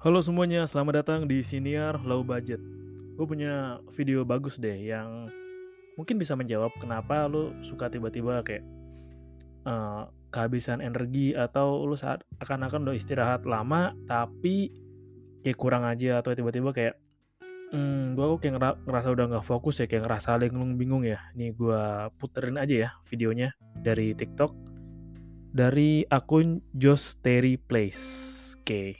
Halo semuanya, selamat datang di Senior Low Budget. Gue punya video bagus deh yang mungkin bisa menjawab kenapa lo suka tiba-tiba kayak uh, kehabisan energi atau lo saat akan-akan udah istirahat lama tapi kayak kurang aja atau tiba-tiba kayak hmm, gue kok kayak ngerasa udah nggak fokus ya kayak ngerasa linglung bingung ya nih gue puterin aja ya videonya dari TikTok dari akun Josh Terry Place oke okay.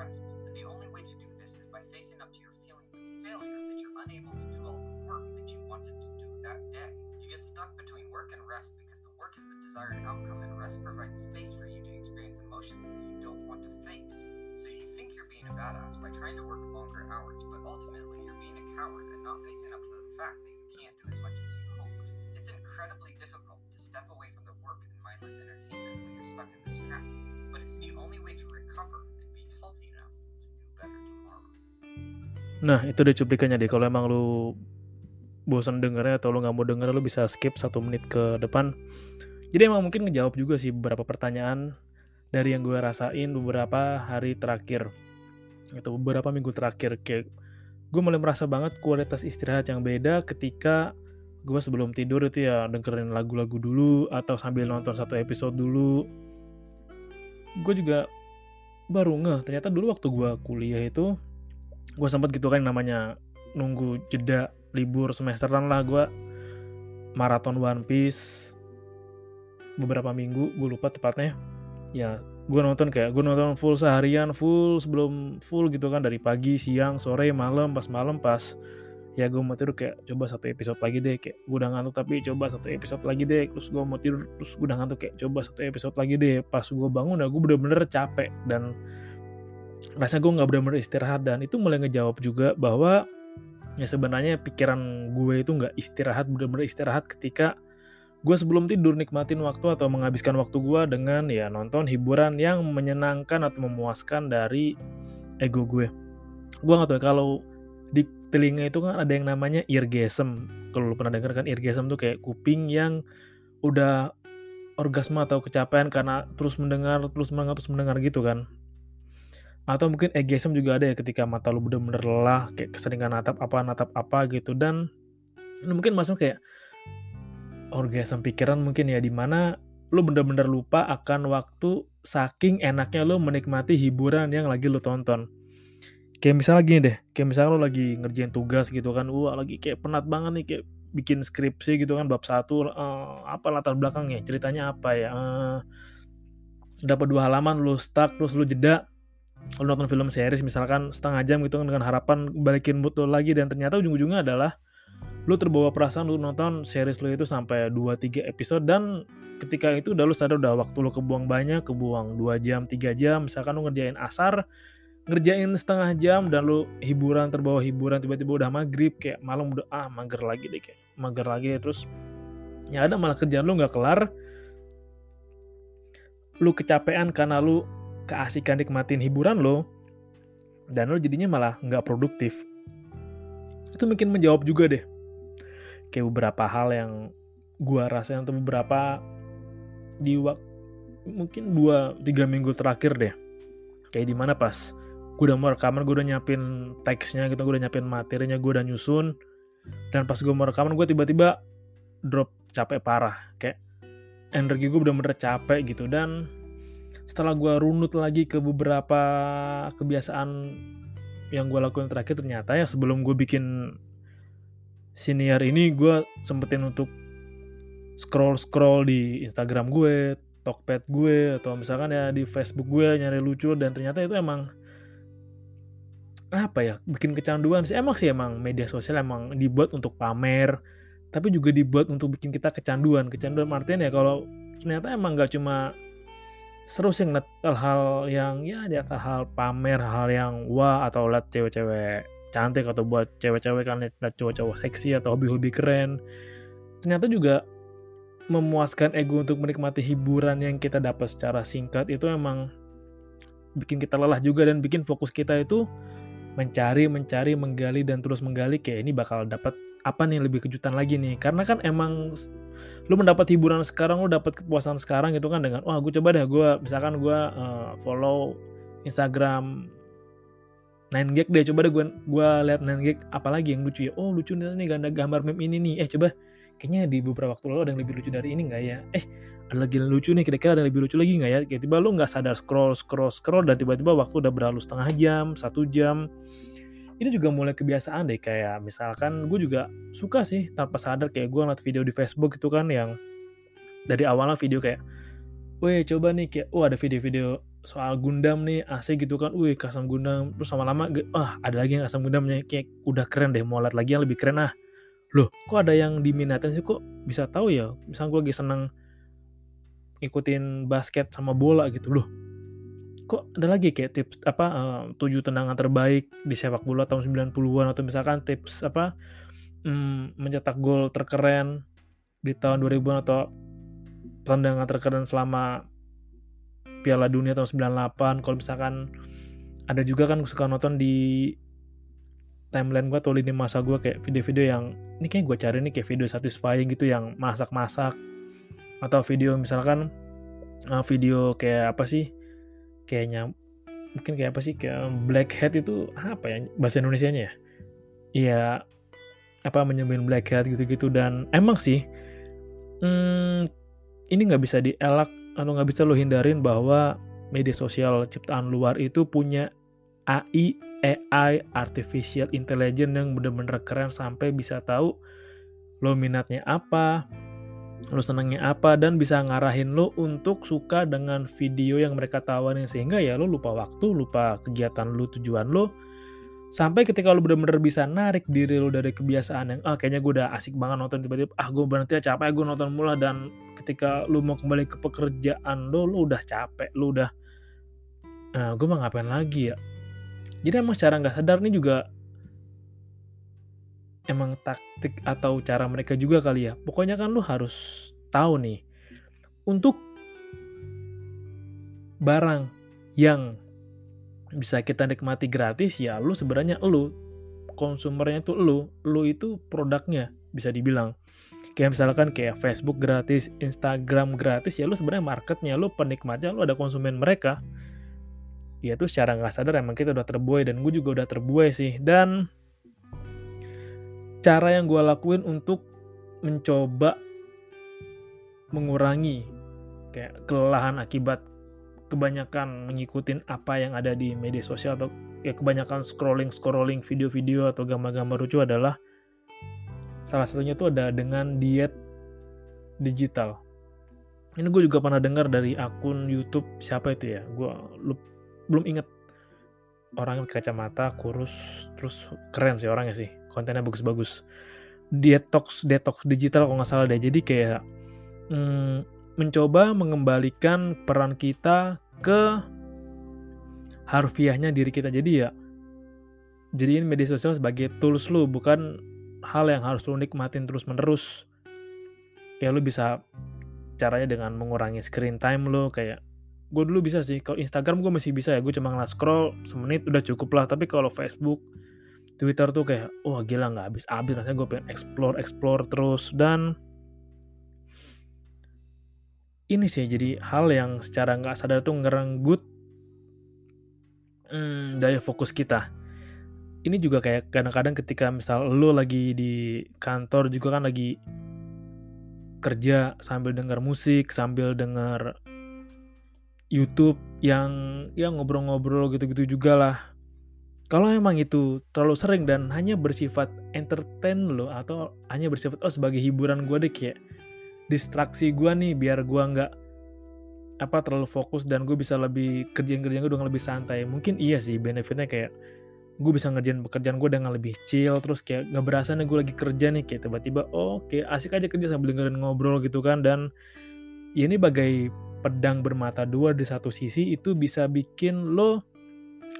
rest. And the only way to do this is by facing up to your feelings of failure that you're unable to do all the work that you wanted to do that day. You get stuck between work and rest because the work is the desired outcome and rest provides space for you to experience emotions that you don't want to face. So you think you're being a badass by trying to work longer hours, but ultimately you're being a coward and not facing up to the fact that you can't do as much as you hoped. It's incredibly difficult to step away from the work and mindless entertainment when you're stuck in this trap, but it's the only way to recover Nah, itu deh cuplikannya deh. Kalau emang lu bosan dengernya atau lu nggak mau denger, lu bisa skip satu menit ke depan. Jadi emang mungkin ngejawab juga sih beberapa pertanyaan dari yang gue rasain beberapa hari terakhir atau beberapa minggu terakhir kayak gue mulai merasa banget kualitas istirahat yang beda ketika gue sebelum tidur itu ya dengerin lagu-lagu dulu atau sambil nonton satu episode dulu gue juga baru ngeh. Ternyata dulu waktu gue kuliah itu gue sempat gitu kan namanya nunggu jeda libur semesteran lah. Gue maraton One Piece beberapa minggu gue lupa tepatnya. Ya gue nonton kayak gue nonton full seharian full sebelum full gitu kan. Dari pagi siang sore malam pas malam pas ya gue mau tidur kayak coba satu episode lagi deh kayak gue udah ngantuk tapi coba satu episode lagi deh terus gue mau tidur terus gue udah ngantuk kayak coba satu episode lagi deh pas gue bangun udah gue bener-bener capek dan rasa gue nggak bener-bener istirahat dan itu mulai ngejawab juga bahwa ya sebenarnya pikiran gue itu nggak istirahat bener-bener istirahat ketika gue sebelum tidur nikmatin waktu atau menghabiskan waktu gue dengan ya nonton hiburan yang menyenangkan atau memuaskan dari ego gue. Gue gak tau ya, kalau di telinga itu kan ada yang namanya eargasm. Kalau lu pernah denger kan eargasm tuh kayak kuping yang udah orgasme atau kecapean karena terus mendengar, terus mendengar, terus mendengar gitu kan. Atau mungkin egasm juga ada ya ketika mata lu bener-bener lelah, kayak keseringan natap apa, natap apa gitu. Dan mungkin masuk kayak orgasme pikiran mungkin ya di mana lu bener-bener lupa akan waktu saking enaknya lu menikmati hiburan yang lagi lu tonton. Kayak misalnya gini deh, kayak misalnya lu lagi ngerjain tugas gitu kan, wah lagi kayak penat banget nih kayak bikin skripsi gitu kan bab satu uh, apa latar belakangnya ceritanya apa ya uh, dapat dua halaman lu stuck terus lu jeda lu nonton film series misalkan setengah jam gitu kan dengan harapan balikin mood lu lagi dan ternyata ujung-ujungnya adalah lu terbawa perasaan lu nonton series lu itu sampai 2-3 episode dan ketika itu udah lu sadar udah waktu lu kebuang banyak kebuang 2 jam 3 jam misalkan lu ngerjain asar ngerjain setengah jam dan lu hiburan terbawa hiburan tiba-tiba udah maghrib kayak malam udah ah mager lagi deh kayak mager lagi terus ya ada malah kerjaan lu nggak kelar. Lu kecapean karena lu keasikan nikmatin hiburan lo dan lo jadinya malah nggak produktif. Itu mungkin menjawab juga deh. Kayak beberapa hal yang gua rasa untuk beberapa di waktu mungkin dua tiga minggu terakhir deh. Kayak di mana pas gue udah mau rekaman gue udah nyiapin teksnya gitu gue udah nyiapin materinya gue udah nyusun. Dan pas gue mau rekaman gue tiba-tiba drop capek parah. Kayak energi gue bener-bener capek gitu. Dan setelah gue runut lagi ke beberapa kebiasaan yang gue lakukan terakhir ternyata ya sebelum gue bikin senior ini gue sempetin untuk scroll scroll di Instagram gue, Tokped gue atau misalkan ya di Facebook gue nyari lucu. Dan ternyata itu emang apa ya bikin kecanduan sih. Emang sih emang media sosial emang dibuat untuk pamer tapi juga dibuat untuk bikin kita kecanduan. Kecanduan artinya ya kalau ternyata emang gak cuma seru sih ngeliat hal-hal yang ya di atas hal pamer hal yang wah atau liat cewek-cewek cantik atau buat cewek-cewek kan liat cowok-cowok seksi atau hobi-hobi keren. Ternyata juga memuaskan ego untuk menikmati hiburan yang kita dapat secara singkat itu emang bikin kita lelah juga dan bikin fokus kita itu mencari, mencari, menggali dan terus menggali kayak ini bakal dapat apa nih lebih kejutan lagi nih. Karena kan emang lu mendapat hiburan sekarang, lu dapat kepuasan sekarang gitu kan dengan wah gue coba deh gue misalkan gue uh, follow Instagram 9gag deh coba deh gue gue lihat 9gag apalagi yang lucu ya oh lucu nih ganda gambar meme ini nih eh coba kayaknya di beberapa waktu lalu ada yang lebih lucu dari ini nggak ya? Eh ada lagi yang lucu nih kira-kira ada yang lebih lucu lagi nggak ya? Tiba-tiba lu nggak sadar scroll scroll scroll dan tiba-tiba waktu udah berlalu setengah jam satu jam. Ini juga mulai kebiasaan deh kayak misalkan gue juga suka sih tanpa sadar kayak gue ngeliat video di Facebook itu kan yang dari awalnya video kayak weh coba nih kayak oh ada video-video soal Gundam nih asik gitu kan. Wih kasam Gundam. Terus lama-lama ah ada lagi yang kasam Gundamnya kayak udah keren deh mau lihat lagi yang lebih keren ah loh kok ada yang diminatin sih? Kok bisa tahu ya? Misal gue lagi seneng ikutin basket sama bola gitu. Loh kok ada lagi kayak tips apa uh, tujuh tendangan terbaik di sepak bola tahun 90-an atau misalkan tips apa um, mencetak gol terkeren di tahun 2000-an atau tendangan terkeren selama Piala Dunia tahun 98 kalau misalkan ada juga kan suka nonton di timeline gue atau lini masa gue kayak video-video yang ini kayak gue cari nih kayak video satisfying gitu yang masak-masak. Atau video misalkan uh, video kayak apa sih kayaknya mungkin kayak apa sih kayak black hat itu apa ya bahasa Indonesia nya ya? Iya apa menyembunyikan black hat gitu-gitu. Dan emang sih hmm, ini nggak bisa dielak atau nggak bisa lo hindarin bahwa media sosial ciptaan luar itu punya AI AI artificial intelligence yang bener-bener keren sampai bisa tahu lo minatnya apa lo senangnya apa dan bisa ngarahin lo untuk suka dengan video yang mereka tawarin. Sehingga ya lo lupa waktu, lupa kegiatan lo, tujuan lo. Sampai ketika lo bener-bener bisa narik diri lo dari kebiasaan yang ah kayaknya gue udah asik banget nonton tiba-tiba ah gue berhenti ya capek gue nonton mula dan ketika lo mau kembali ke pekerjaan lo lo udah capek lo udah ah, gue mau ngapain lagi ya jadi emang secara nggak sadar nih juga emang taktik atau cara mereka juga kali ya. Pokoknya kan lu harus tahu nih untuk barang yang bisa kita nikmati gratis ya lu sebenarnya lu konsumernya tuh lu lu itu produknya bisa dibilang kayak misalkan kayak Facebook gratis Instagram gratis ya lu sebenarnya marketnya lu penikmatnya lu ada konsumen mereka ya itu secara nggak sadar emang kita udah terbuai dan gue juga udah terbuai sih dan cara yang gue lakuin untuk mencoba mengurangi kayak kelelahan akibat kebanyakan mengikuti apa yang ada di media sosial atau ya kebanyakan scrolling scrolling video-video atau gambar-gambar lucu adalah salah satunya itu ada dengan diet digital. Ini gue juga pernah dengar dari akun YouTube siapa itu ya, gue belum inget. Orang kacamata kurus terus keren sih orangnya sih. Kontennya bagus-bagus. Detox detox digital kalau nggak salah deh. Jadi kayak hmm, mencoba mengembalikan peran kita ke harfiahnya diri kita. Jadi ya jadiin media sosial sebagai tools lu bukan hal yang harus lu nikmatin terus menerus kayak lu bisa caranya dengan mengurangi screen time lo kayak gue dulu bisa sih kalau Instagram gue masih bisa ya gue cuma ngeliat scroll semenit udah cukup lah. Tapi kalau Facebook Twitter tuh kayak wah gila nggak habis habis rasanya gue pengen explore explore terus. Dan ini sih jadi hal yang secara nggak sadar tuh ngerenggut hmm, daya fokus kita. Ini juga kayak kadang-kadang ketika misal lo lagi di kantor juga kan lagi kerja sambil dengar musik sambil dengar YouTube yang ya ngobrol-ngobrol gitu-gitu juga lah. Kalau emang itu terlalu sering dan hanya bersifat entertain lo atau hanya bersifat oh sebagai hiburan gue deh kayak distraksi gue nih biar gue nggak apa terlalu fokus dan gue bisa lebih kerjaan-kerjaan gue dengan lebih santai. Mungkin iya sih benefitnya kayak gue bisa ngerjain pekerjaan gue dengan lebih chill terus kayak gak berasa nih gue lagi kerja nih kayak tiba-tiba oh, asik aja kerja sambil dengerin ngobrol gitu kan dan ya ini bagai pedang bermata dua di satu sisi itu bisa bikin lo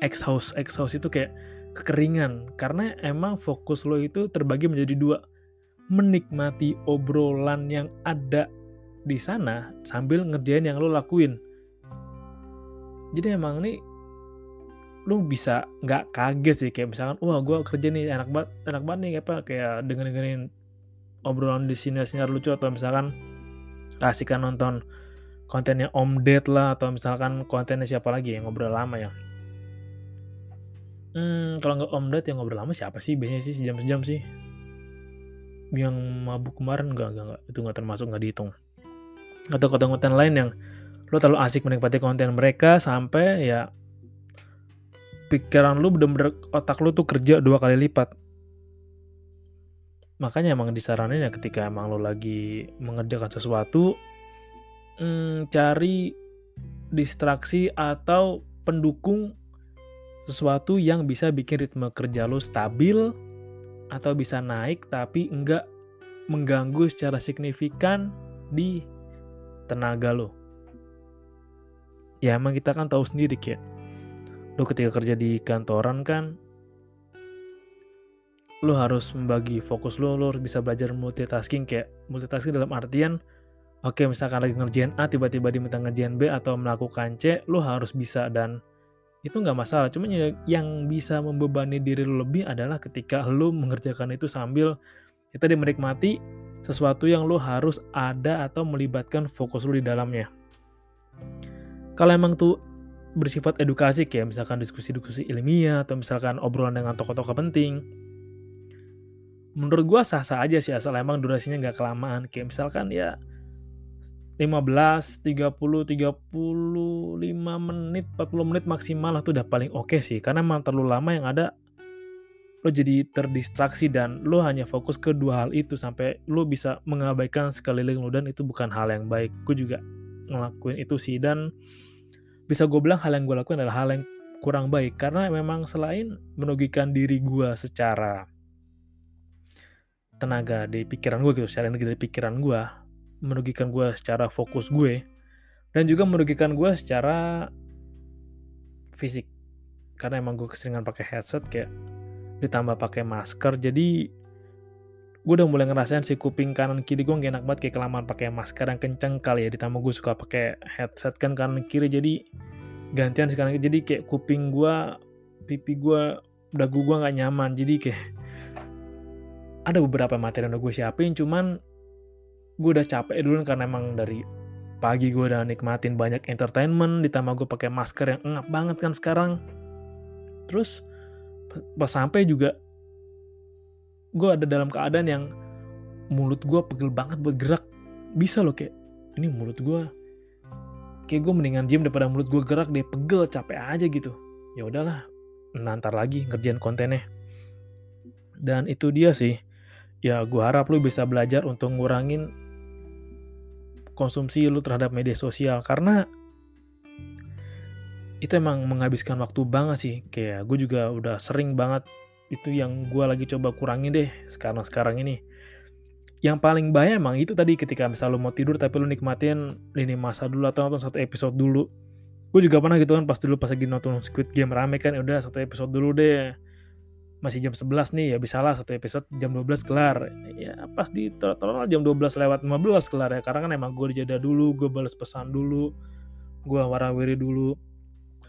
exhaust. Exhaust itu kayak kekeringan. Karena emang fokus lo itu terbagi menjadi dua. Menikmati obrolan yang ada di sana sambil ngerjain yang lo lakuin. Jadi emang ini lu bisa nggak kaget sih. Kayak misalkan wah gue kerja nih enak banget enak banget nih apa kayak denger dengerin obrolan di sini sinar lucu atau misalkan kasihkan nonton kontennya Om Ded lah atau misalkan kontennya siapa lagi yang ngobrol lama ya. Hmm kalau nggak Om Ded yang ngobrol lama siapa sih? Biasanya sih sejam-sejam sih. Yang mabuk kemarin nggak nggak itu nggak termasuk nggak dihitung. Atau konten-konten lain yang lo terlalu asik menikmati konten mereka sampai ya pikiran lu bener-bener otak lu tuh kerja dua kali lipat. Makanya emang disaranin ya ketika emang lo lagi mengerjakan sesuatu hmm, cari distraksi atau pendukung sesuatu yang bisa bikin ritme kerja lo stabil atau bisa naik tapi enggak mengganggu secara signifikan di tenaga lo. Ya emang kita kan tahu sendiri kayak lo ketika kerja di kantoran kan lo harus membagi fokus lo, lo harus bisa belajar multitasking kayak multitasking dalam artian Oke, misalkan lagi ngerjain A, tiba-tiba diminta ngerjain B atau melakukan C, lo harus bisa dan itu nggak masalah. Cuma ya, yang bisa membebani diri lo lebih adalah ketika lo mengerjakan itu sambil kita ya menikmati sesuatu yang lo harus ada atau melibatkan fokus lo di dalamnya. Kalau emang tuh bersifat edukasi kayak misalkan diskusi-diskusi ilmiah atau misalkan obrolan dengan tokoh-tokoh penting, menurut gue sah-sah aja sih asal emang durasinya nggak kelamaan. Kayak misalkan ya 15, 30, 35 menit, 40 menit maksimal itu udah paling oke okay sih. Karena emang terlalu lama yang ada lo jadi terdistraksi dan lo hanya fokus ke dua hal itu sampai lo bisa mengabaikan sekeliling lo dan itu bukan hal yang baik. Gue juga ngelakuin itu sih dan bisa gue bilang hal yang gue lakuin adalah hal yang kurang baik karena memang selain merugikan diri gue secara tenaga di pikiran gue gitu, secara energi dari pikiran gue, merugikan gue secara fokus gue dan juga merugikan gue secara fisik. Karena emang gue keseringan pakai headset kayak ditambah pakai masker jadi gue udah mulai ngerasain si kuping kanan kiri gue gak enak banget kayak kelamaan pakai masker yang kenceng kali ya. Ditambah gue suka pakai headset kan kanan kiri jadi gantian sekarang jadi kayak kuping gue pipi gue dagu gue nggak nyaman. Jadi kayak ada beberapa materi yang udah gue siapin cuman gue udah capek dulu karena emang dari pagi gue udah nikmatin banyak entertainment ditambah gue pakai masker yang engap banget kan sekarang. Terus pas sampai juga gue ada dalam keadaan yang mulut gue pegel banget buat gerak. Bisa loh kayak ini mulut gue kayak gue mendingan diem daripada mulut gue gerak deh pegel capek aja gitu. Ya udahlah nantar lagi ngerjain kontennya. Dan itu dia sih. Ya gue harap lu bisa belajar untuk ngurangin konsumsi lu terhadap media sosial. Karena itu emang menghabiskan waktu banget sih. Kayak gue juga udah sering banget itu yang gue lagi coba kurangin deh sekarang sekarang ini. Yang paling bahaya emang itu tadi ketika misal lu mau tidur tapi lu nikmatin lini masa dulu atau nonton satu episode dulu. Gue juga pernah gitu kan pas dulu pas lagi nonton Squid Game rame kan ya udah satu episode dulu deh masih jam 11 nih ya bisa lah satu episode jam 12 kelar. Ya pas di total jam 12 lewat 15 kelar ya karena kan emang gue dijeda dulu gue balas pesan dulu gue warawiri dulu.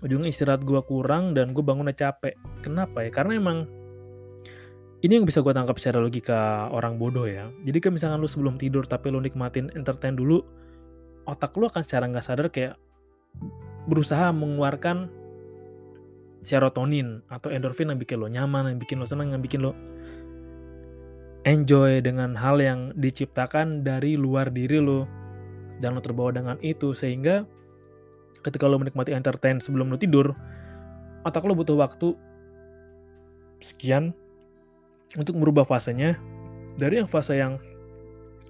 Ujungnya istirahat gue kurang dan gue bangunnya capek. Kenapa ya? Karena emang ini yang bisa gue tangkap secara logika orang bodoh ya. Jadi kan misalkan lu sebelum tidur tapi lu nikmatin entertain dulu, otak lu akan secara nggak sadar kayak berusaha mengeluarkan serotonin atau endorfin yang bikin lo nyaman, yang bikin lo senang, yang bikin lo enjoy dengan hal yang diciptakan dari luar diri lo dan lo terbawa dengan itu. Sehingga ketika lo menikmati entertain sebelum lo tidur otak lo butuh waktu sekian untuk merubah fasenya dari yang fase yang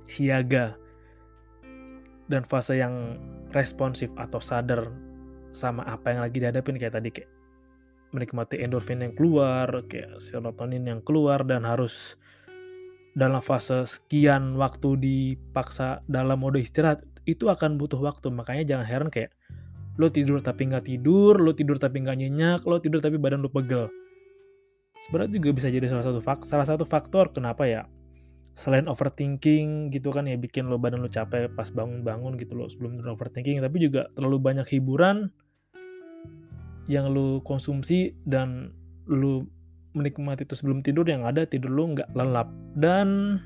siaga dan fase yang responsif atau sadar sama apa yang lagi dihadapin kayak tadi kayak menikmati endorfin yang keluar, kayak serotonin yang keluar dan harus dalam fase sekian waktu dipaksa dalam mode istirahat itu akan butuh waktu. Makanya jangan heran kayak lo tidur tapi nggak tidur, lo tidur tapi nggak nyenyak, lo tidur tapi badan lo pegel. Sebenarnya juga bisa jadi salah satu faktor salah satu faktor kenapa ya selain overthinking gitu kan ya bikin lo badan lo capek pas bangun-bangun gitu lo sebelum overthinking tapi juga terlalu banyak hiburan yang lo konsumsi dan lo menikmati itu sebelum tidur yang ada tidur lo nggak lelap. Dan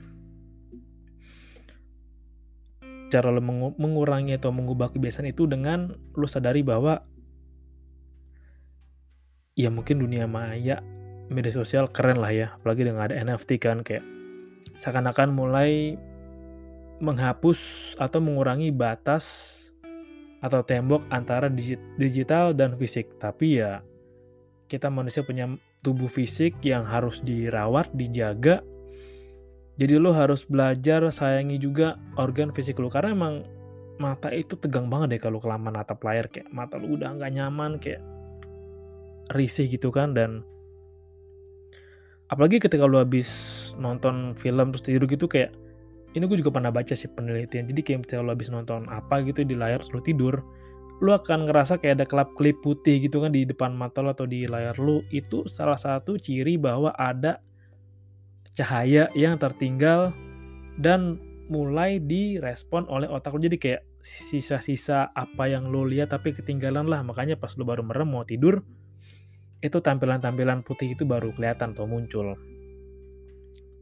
cara lo mengurangi atau mengubah kebiasaan itu dengan lo sadari bahwa ya mungkin dunia maya media sosial keren lah ya. Apalagi dengan ada NFT kan kayak seakan-akan mulai menghapus atau mengurangi batas atau tembok antara digital dan fisik. Tapi ya kita manusia punya tubuh fisik yang harus dirawat dijaga. Jadi lo harus belajar sayangi juga organ fisik lo. Karena emang mata itu tegang banget deh kalau kelamaan natap layar. Kayak mata lo udah nggak nyaman kayak risih gitu kan. Dan apalagi ketika lu habis nonton film terus tidur gitu kayak ini gue juga pernah baca sih penelitian. Jadi kayak ketika lu habis nonton apa gitu di layar terus lu tidur lu akan ngerasa kayak ada kelap-kelip putih gitu kan di depan mata lu atau di layar lu itu salah satu ciri bahwa ada cahaya yang tertinggal dan mulai direspon oleh otak lu jadi kayak sisa-sisa apa yang lu lihat tapi ketinggalan lah. Makanya pas lu baru merem mau tidur itu tampilan-tampilan putih itu baru kelihatan atau muncul.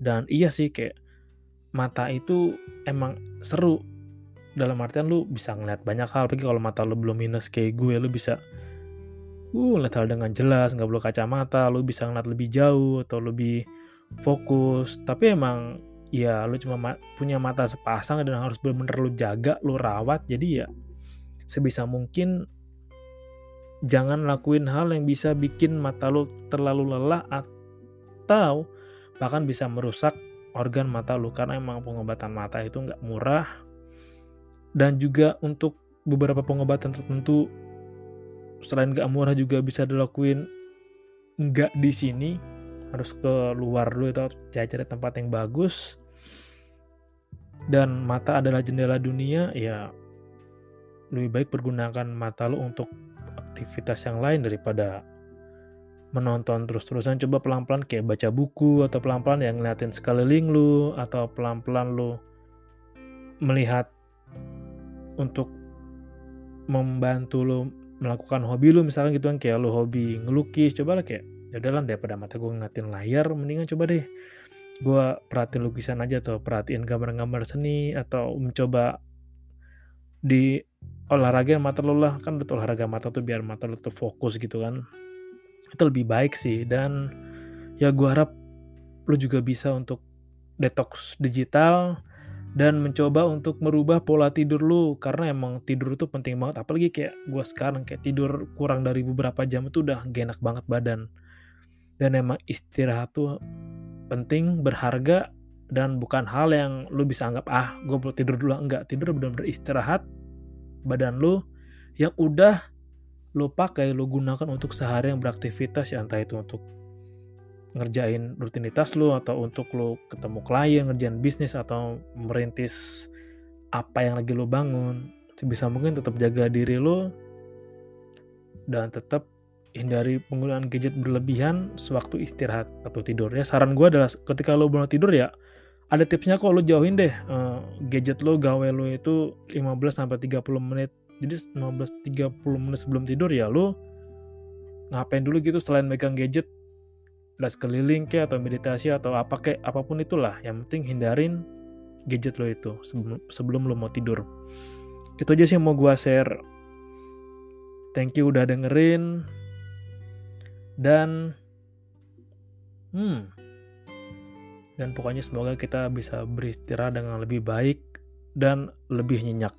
Dan iya sih kayak mata itu emang seru. Dalam artian lu bisa ngeliat banyak hal apalagi kalau mata lu belum minus kayak gue lu bisa uh ngeliat hal dengan jelas nggak perlu kacamata lu bisa ngeliat lebih jauh atau lebih fokus. Tapi emang ya lu cuma ma punya mata sepasang dan harus bener-bener lu jaga lu rawat jadi ya sebisa mungkin jangan lakuin hal yang bisa bikin mata lo terlalu lelah atau bahkan bisa merusak organ mata lo karena emang pengobatan mata itu nggak murah. Dan juga untuk beberapa pengobatan tertentu selain nggak murah juga bisa dilakuin nggak di sini. Harus ke luar dulu atau cari tempat yang bagus. Dan mata adalah jendela dunia ya lebih baik pergunakan mata lo untuk aktivitas yang lain daripada menonton terus-terusan coba pelan-pelan kayak baca buku atau pelan-pelan yang ngeliatin sekeliling lu atau pelan-pelan lu melihat untuk membantu lu melakukan hobi lu misalnya gitu kan kayak lu hobi ngelukis coba lah kayak ya udahlah daripada mata gue ngeliatin layar mendingan coba deh gue perhatiin lukisan aja atau perhatiin gambar-gambar seni atau mencoba di olahraga mata lo lah. Kan betul olahraga mata tuh biar mata lo tuh fokus gitu kan itu lebih baik sih. Dan ya gue harap lo juga bisa untuk detox digital dan mencoba untuk merubah pola tidur lu. Karena emang tidur itu penting banget. Apalagi kayak gue sekarang kayak tidur kurang dari beberapa jam itu udah gak enak banget badan. Dan emang istirahat tuh penting berharga dan bukan hal yang lu bisa anggap ah gue perlu tidur dulu. Enggak tidur benar-benar istirahat badan lu yang udah lu pakai lu gunakan untuk sehari yang beraktivitas ya entah itu untuk ngerjain rutinitas lo atau untuk lo ketemu klien, ngerjain bisnis atau merintis apa yang lagi lo bangun, sebisa mungkin tetap jaga diri lo dan tetap hindari penggunaan gadget berlebihan sewaktu istirahat atau tidur ya. Saran gue adalah ketika lo belum tidur ya ada tipsnya kok lo jauhin deh uh, gadget lo gawe lo itu 15 sampai 30 menit. Jadi 15 30 menit sebelum tidur ya lo ngapain dulu gitu selain megang gadget? Las keliling ke atau meditasi atau apa kek apa pun itulah. Yang penting hindarin gadget lo itu sebelum sebelum lo mau tidur. Itu aja sih yang mau gua share. Thank you udah dengerin. Dan hmm. Dan pokoknya semoga kita bisa beristirahat dengan lebih baik dan lebih nyenyak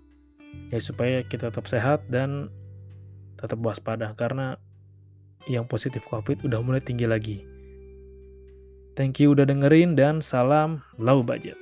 ya supaya kita tetap sehat dan tetap waspada karena yang positif covid udah mulai tinggi lagi Thank you udah dengerin dan salam low budget.